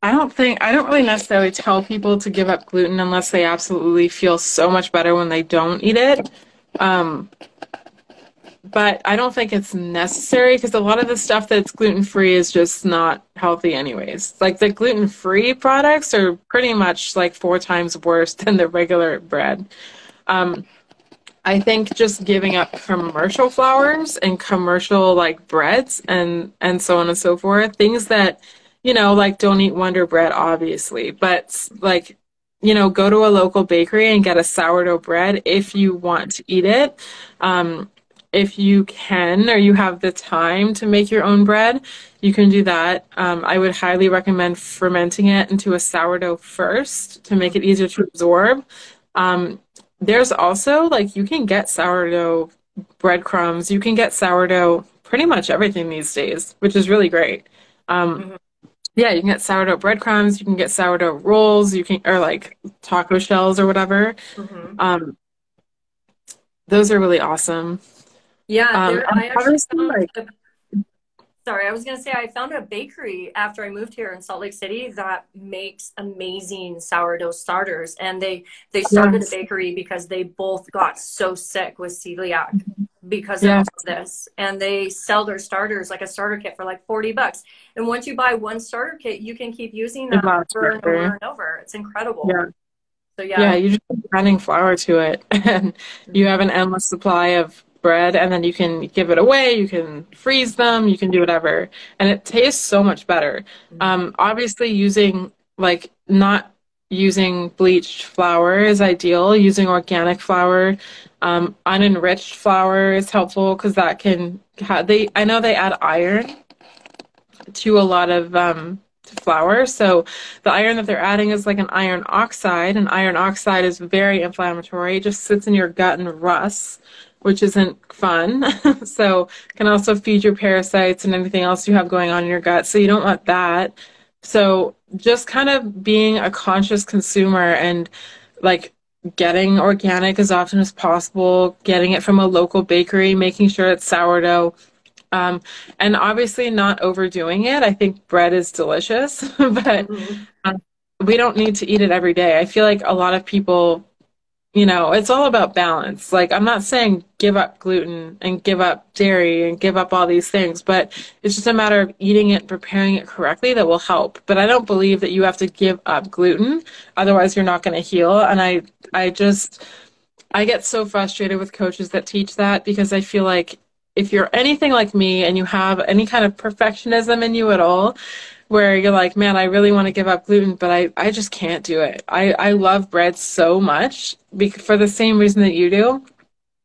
i don't think i don't really necessarily tell people to give up gluten unless they absolutely feel so much better when they don't eat it. Um, but I don't think it's necessary because a lot of the stuff that's gluten free is just not healthy, anyways. Like the gluten free products are pretty much like four times worse than the regular bread. Um, I think just giving up commercial flours and commercial like breads and and so on and so forth, things that you know like don't eat Wonder Bread, obviously, but like you know go to a local bakery and get a sourdough bread if you want to eat it. Um, if you can or you have the time to make your own bread, you can do that. Um, I would highly recommend fermenting it into a sourdough first to make it easier to absorb. Um, there's also like you can get sourdough breadcrumbs, you can get sourdough pretty much everything these days, which is really great. Um, mm-hmm. Yeah, you can get sourdough breadcrumbs, you can get sourdough rolls, you can or like taco shells or whatever. Mm-hmm. Um, those are really awesome. Yeah, um, I actually found like, a, sorry, I was gonna say I found a bakery after I moved here in Salt Lake City that makes amazing sourdough starters, and they they started yes. a bakery because they both got so sick with celiac because yes. of this, and they sell their starters like a starter kit for like forty bucks. And once you buy one starter kit, you can keep using that over and over and over. It's incredible. Yeah. So yeah. Yeah, you just adding flour to it and you have an endless supply of bread and then you can give it away, you can freeze them, you can do whatever. And it tastes so much better. Um, obviously using like not using bleached flour is ideal. Using organic flour, um, unenriched flour is helpful because that can ha- they. I know they add iron to a lot of um, flour, so the iron that they're adding is like an iron oxide, and iron oxide is very inflammatory. It just sits in your gut and rusts. Which isn't fun. so, can also feed your parasites and anything else you have going on in your gut. So, you don't want that. So just kind of being a conscious consumer and like getting organic as often as possible, getting it from a local bakery, making sure it's sourdough. Um, and obviously not overdoing it. I think bread is delicious, but mm-hmm. um, we don't need to eat it every day. I feel like a lot of people you know, it's all about balance. Like, I'm not saying give up gluten and give up dairy and give up all these things, but it's just a matter of eating it, preparing it correctly that will help. But I don't believe that you have to give up gluten. Otherwise, you're not going to heal. And I, I just, I get so frustrated with coaches that teach that because I feel like if you're anything like me and you have any kind of perfectionism in you at all, where you're like, man, I really want to give up gluten, but I, I just can't do it. I, I love bread so much for the same reason that you do.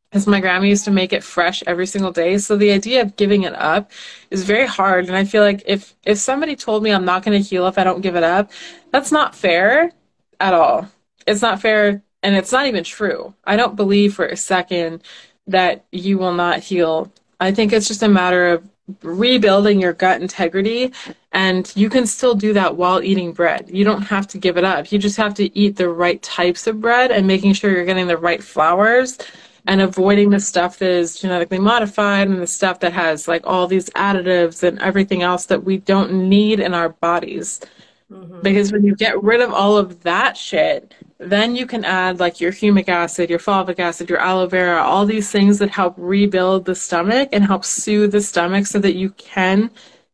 Because my grandma used to make it fresh every single day. So the idea of giving it up is very hard. And I feel like if, if somebody told me I'm not going to heal if I don't give it up, that's not fair at all. It's not fair. And it's not even true. I don't believe for a second that you will not heal. I think it's just a matter of rebuilding your gut integrity and you can still do that while eating bread. You don't have to give it up. You just have to eat the right types of bread and making sure you're getting the right flours and avoiding the stuff that is genetically modified and the stuff that has like all these additives and everything else that we don't need in our bodies. Mm-hmm. because when you get rid of all of that shit then you can add like your humic acid, your fulvic acid, your aloe vera, all these things that help rebuild the stomach and help soothe the stomach so that you can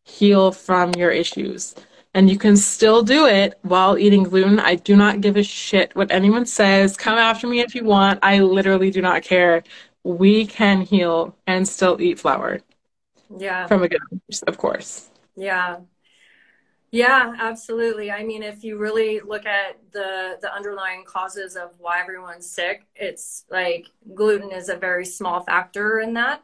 heal from your issues. And you can still do it while eating gluten. I do not give a shit what anyone says. Come after me if you want. I literally do not care. We can heal and still eat flour. Yeah. From a good, source, of course. Yeah. Yeah, absolutely. I mean, if you really look at the the underlying causes of why everyone's sick, it's like gluten is a very small factor in that.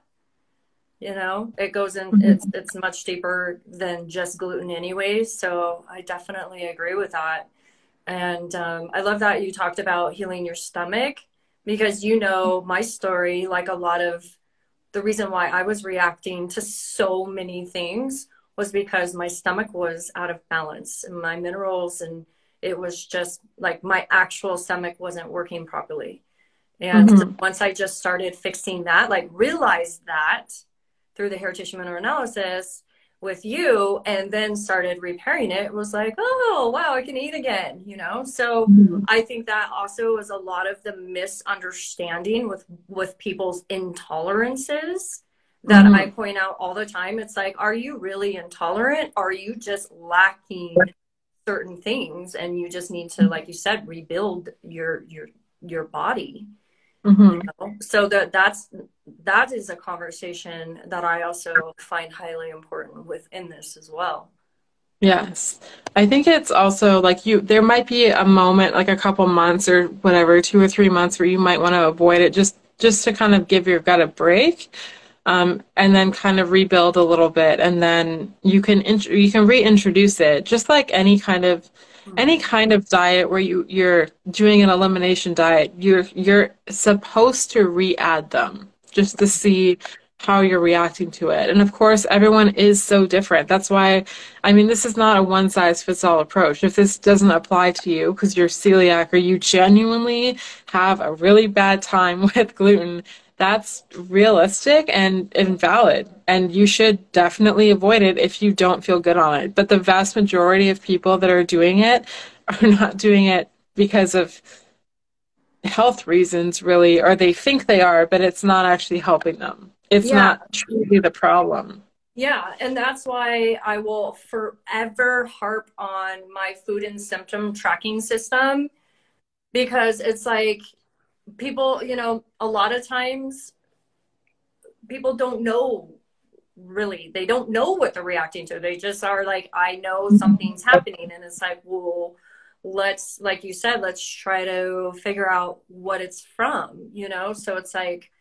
You know, it goes in mm-hmm. it's it's much deeper than just gluten anyways, so I definitely agree with that. And um, I love that you talked about healing your stomach because you know my story like a lot of the reason why I was reacting to so many things was because my stomach was out of balance and my minerals and it was just like my actual stomach wasn't working properly. And mm-hmm. once I just started fixing that, like realized that through the hair tissue mineral analysis with you and then started repairing it, it was like, oh wow, I can eat again, you know? So mm-hmm. I think that also is a lot of the misunderstanding with with people's intolerances that mm-hmm. I point out all the time. It's like, are you really intolerant? Are you just lacking certain things and you just need to, like you said, rebuild your your your body? Mm-hmm. You know? So that that's that is a conversation that I also find highly important within this as well. Yes. I think it's also like you there might be a moment like a couple months or whatever, 2 or 3 months where you might want to avoid it just just to kind of give your gut a break um, and then kind of rebuild a little bit, and then you can int- you can reintroduce it, just like any kind of Hmm. any kind of diet where you you're doing an elimination diet. You're you're supposed to re-add them just to see how you're reacting to it. And of course, everyone is so different. That's why, I mean, this is not a one size fits all approach. If this doesn't apply to you because you're celiac or you genuinely have a really bad time with gluten, that's realistic and invalid and you should definitely avoid it if you don't feel good on it. But the vast majority of people that are doing it are not doing it because of health reasons really or they think they are but it's not actually helping them. It's yeah. not truly the problem. Yeah and that's why i will forever harp on my food and symptom tracking system because it's like people, you know, a lot of times people don't know really they don't know what they're reacting to. They just are like i know mm-hmm. something's happening. And it's like well let's like you said let's try to figure out what it's from you know? So it's like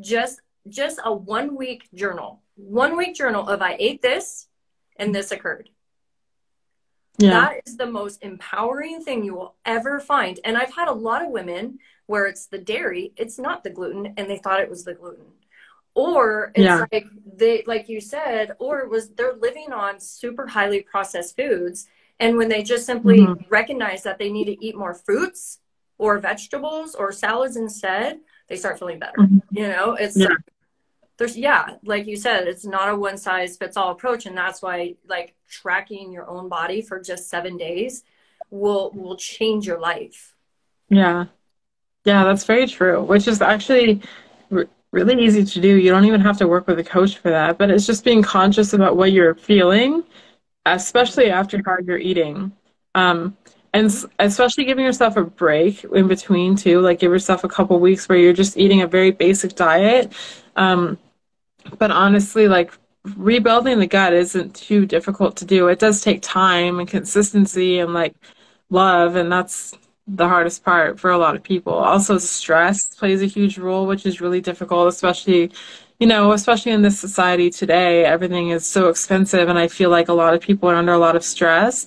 just just a one week journal one week journal of i ate this and this occurred. Yeah. that is the most empowering thing you will ever find. And i've had a lot of women where it's the dairy it's not the gluten and they thought it was the gluten or it's yeah. like they like you said or it was they're living on super highly processed foods and when they just simply mm-hmm. recognize that they need to eat more fruits or vegetables or salads instead they start feeling better mm-hmm. you know it's yeah. there's yeah like you said it's not a one size fits all approach and that's why like tracking your own body for just seven days will will change your life yeah yeah that's very true which is actually really easy to do. You don't even have to work with a coach for that, but it's just being conscious about what you're feeling, especially after how you're eating. Um, and especially giving yourself a break in between too, like give yourself a couple weeks where you're just eating a very basic diet. Um, but honestly, like rebuilding the gut isn't too difficult to do. It does take time and consistency and like love, and that's the hardest part for a lot of people. Also, stress plays a huge role, which is really difficult, especially, you know, especially in this society today. Everything is so expensive, and I feel like a lot of people are under a lot of stress.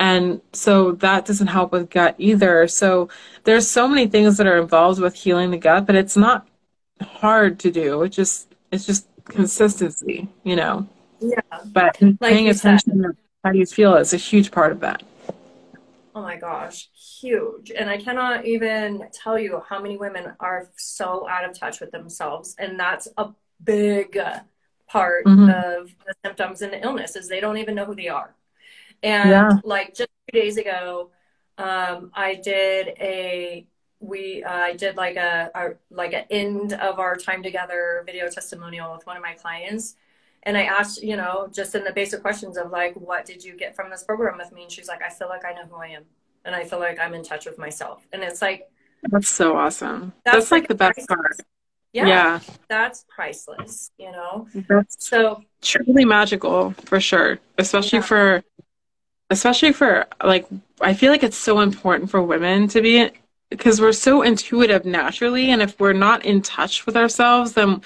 And so that doesn't help with gut either. So there's so many things that are involved with healing the gut, but it's not hard to do. It just it's just consistency, you know. Yeah. But like paying attention said. to how you feel is a huge part of that. Oh my gosh, huge. And I cannot even tell you how many women are so out of touch with themselves. And that's a big part mm-hmm. of the symptoms and the illness is they don't even know who they are. And yeah. like just two days ago, um, I did a we uh, I did like a, a like an end of our time together video testimonial with one of my clients and I asked, you know, just in the basic questions of like, what did you get from this program with me? And she's like, I feel like I know who I am. And I feel like I'm in touch with myself. And it's like, that's so awesome. That's, that's like, like, the best part. Yeah, yeah. That's priceless, you know? That's so truly magical for sure. Especially yeah. for, especially for like, I feel like it's so important for women to be because we're so intuitive naturally. And if we're not in touch with ourselves, then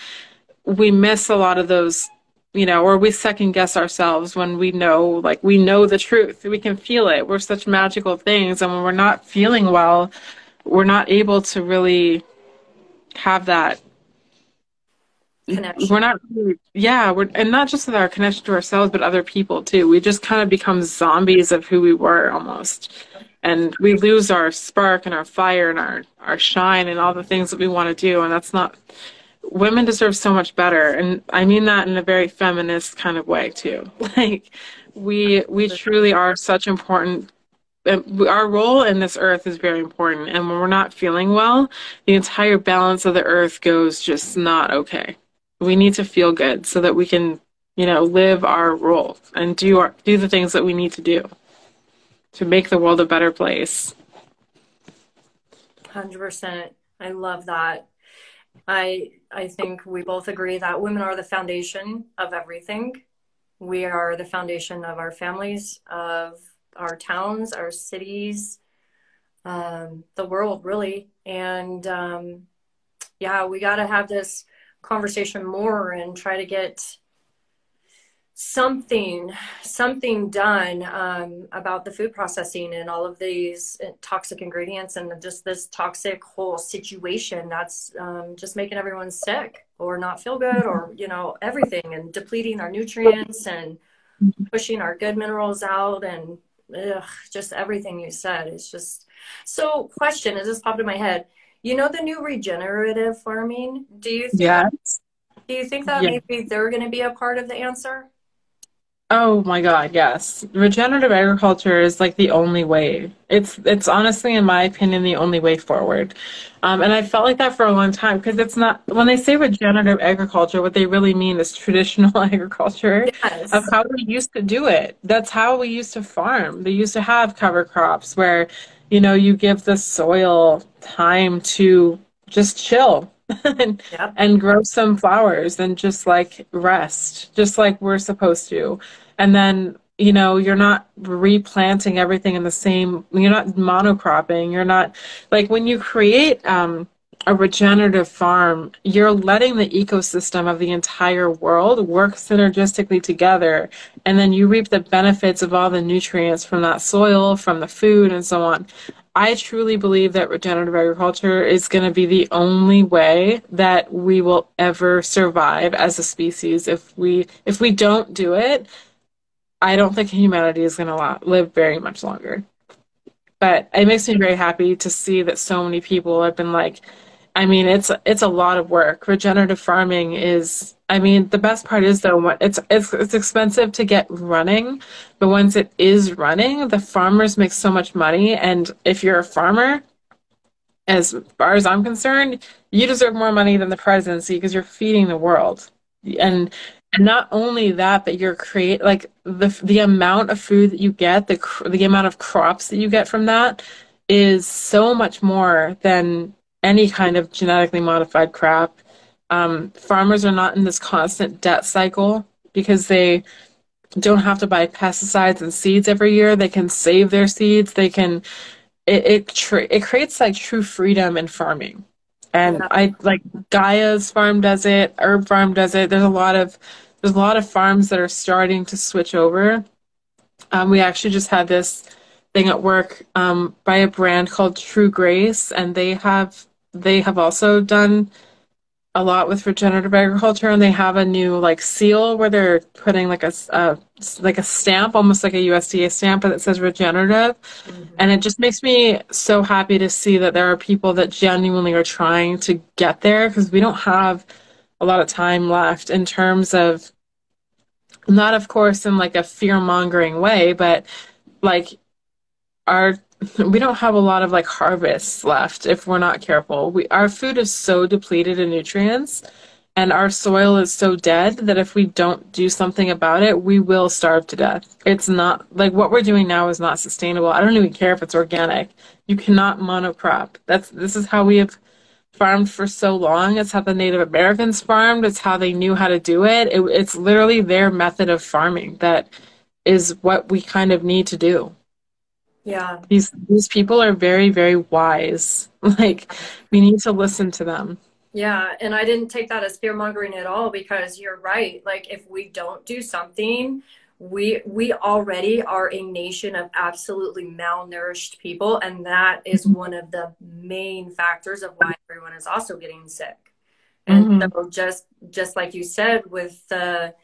we miss a lot of those you know, or we second guess ourselves when we know, like, we know the truth. We can feel it. We're such magical things. And when we're not feeling well, we're not able to really have that connection. We're not, yeah, we're, and not just with our connection to ourselves, but other people too. We just kind of become zombies of who we were almost. And we lose our spark and our fire and our, our shine and all the things that we want to do. And that's not, women deserve so much better and i mean that in a very feminist kind of way too. Like we we truly are such important our role in this earth is very important and when we're not feeling well the entire balance of the earth goes just not okay. We need to feel good so that we can you know live our role and do our do the things that we need to do to make the world a better place. 100% i love that. I I think we both agree that women are the foundation of everything. We are the foundation of our families, of our towns, our cities, um, the world, really. And um, yeah, we got to have this conversation more and try to get something something done um, about the food processing and all of these uh, toxic ingredients and just this toxic whole situation that's um, just making everyone sick or not feel good or you know everything and depleting our nutrients and pushing our good minerals out and ugh, just everything you said it's just so question is just popped in my head you know the new regenerative farming do you think yes. do you think that yes. maybe they're going to be a part of the answer Oh my God, yes. Regenerative agriculture is like the only way. It's it's honestly, in my opinion, the only way forward. Um, and I felt like that for a long time because it's not when they say regenerative agriculture, what they really mean is traditional agriculture yes. of how we used to do it. That's how we used to farm. They used to have cover crops where you know, you give the soil time to just chill and, yep. and grow some flowers and just like rest, just like we're supposed to. And then, you know, you're not replanting everything in the same, you're not monocropping. You're not like when you create, um, a regenerative farm, you're letting the ecosystem of the entire world work synergistically together. And then you reap the benefits of all the nutrients from that soil, from the food, and so on. I truly believe that regenerative agriculture is going to be the only way that we will ever survive as a species. If we if we don't do it, I don't think humanity is going to live very much longer. But it makes me very happy to see that so many people have been like, I mean, it's it's a lot of work. Regenerative farming is. I mean, the best part is though, it's it's it's expensive to get running, but once it is running, the farmers make so much money. And if you're a farmer, as far as I'm concerned, you deserve more money than the presidency because you're feeding the world. And and not only that, but you're create like the the amount of food that you get, the the amount of crops that you get from that is so much more than any kind of genetically modified crap. Um, farmers are not in this constant debt cycle because they don't have to buy pesticides and seeds every year. They can save their seeds. They can. It it, it creates like true freedom in farming, and yeah. I like Gaia's farm does it. Herb Pharm does it. There's a lot of there's a lot of farms that are starting to switch over. Um, we actually just had this thing at work um, by a brand called True Grace, and they have they have also done a lot with regenerative agriculture and they have a new like seal where they're putting like a, a like a stamp almost like a USDA stamp that says regenerative mm-hmm. and it just makes me so happy to see that there are people that genuinely are trying to get there because we don't have a lot of time left in terms of not of course in like a fear mongering way but like our we don't have a lot of like harvests left if we're not careful. We our food is so depleted in nutrients and our soil is so dead that if we don't do something about it, we will starve to death. It's not like what we're doing now is not sustainable. I don't even care if it's organic. You cannot monocrop. That's this is how we have farmed for so long. It's how the Native Americans farmed. It's how they knew how to do it. it it's literally their method of farming that is what we kind of need to do. Yeah. These these people are very very wise. Like we need to listen to them. Yeah, and I didn't take that as fear mongering at all because you're right. Like if we don't do something, we we already are a nation of absolutely malnourished people and that is mm-hmm. one of the main factors of why everyone is also getting sick. And mm-hmm. so just just like you said with the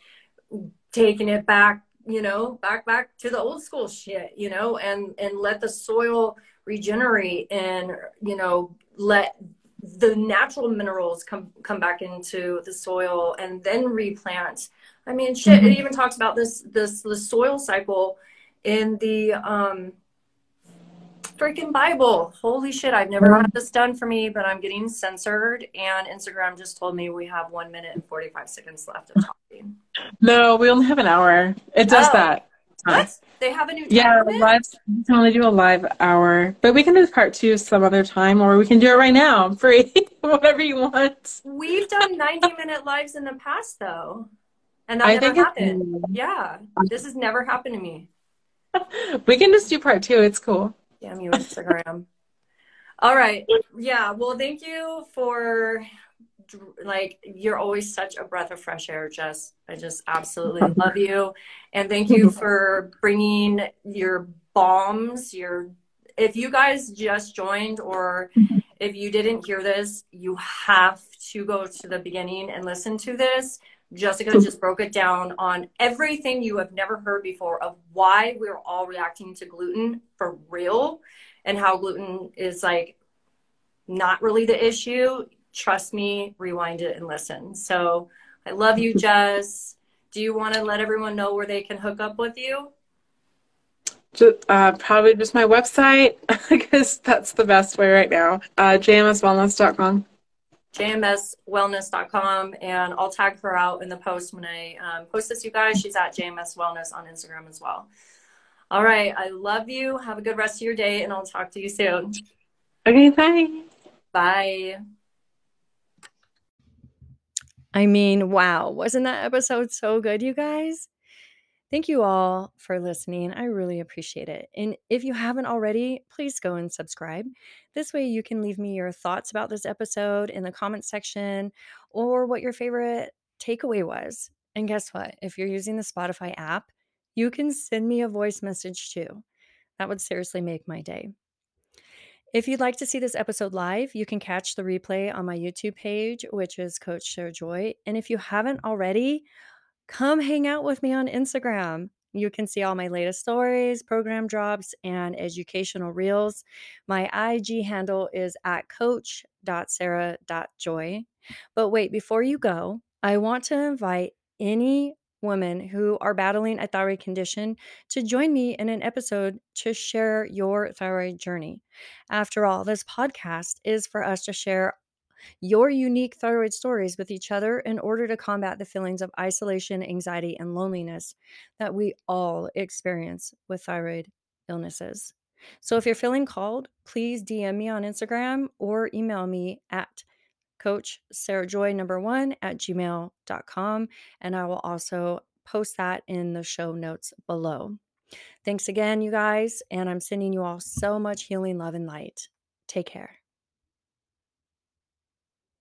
taking it back you know back back to the old school shit you know and and let the soil regenerate and you know let the natural minerals come come back into the soil and then replant i mean shit mm-hmm. it even talks about this this the soil cycle in the um freaking Bible. Holy shit, I've never had this done for me, but I'm getting censored. And Instagram just told me we have one minute and 45 seconds left of talking. No, we only have an hour. It does oh. that. What? They have a new Yeah, live. We can only do a live hour, but we can do part two some other time, or we can do it right now. I'm free, whatever you want. We've done 90 minute lives in the past, though, and that I never happened. Yeah, this has never happened to me. we can just do part two. It's cool. Damn you, Instagram. All right. Yeah. Well, thank you for like you're always such a breath of fresh air, Jess. I just absolutely love you, and thank you for bringing your bombs. Your if you guys just joined or mm-hmm. if you didn't hear this, you have to go to the beginning and listen to this. Jessica just broke it down on everything you have never heard before of why we're all reacting to gluten for real and how gluten is like not really the issue. Trust me, rewind it and listen. So I love you, Jess. Do you want to let everyone know where they can hook up with you? Uh, probably just my website because that's the best way right now. Uh, jmswellness.com jmswellness.com and I'll tag her out in the post when I um, post this, you guys. She's at JMS Wellness on Instagram as well. All right. I love you. Have a good rest of your day, and I'll talk to you soon. Okay, bye. Bye. I mean, wow. Wasn't that episode so good, you guys? Thank you all for listening. I really appreciate it. And if you haven't already, please go and subscribe. This way, you can leave me your thoughts about this episode in the comment section or what your favorite takeaway was. And guess what? If you're using the Spotify app, you can send me a voice message too. That would seriously make my day. If you'd like to see this episode live, you can catch the replay on my YouTube page, which is Coach Sarah Joy. And if you haven't already, come hang out with me on Instagram. You can see all my latest stories, program drops, and educational reels. My IG handle is at coach.sarah.joy. But wait, before you go, I want to invite any women who are battling a thyroid condition to join me in an episode to share your thyroid journey. After all, this podcast is for us to share your unique thyroid stories with each other in order to combat the feelings of isolation, anxiety, and loneliness that we all experience with thyroid illnesses. So if you're feeling called, please DM me on Instagram or email me at coach sarah joy number one at gmail.com and i will also post that in the show notes below. Thanks again you guys and i'm sending you all so much healing love and light. Take care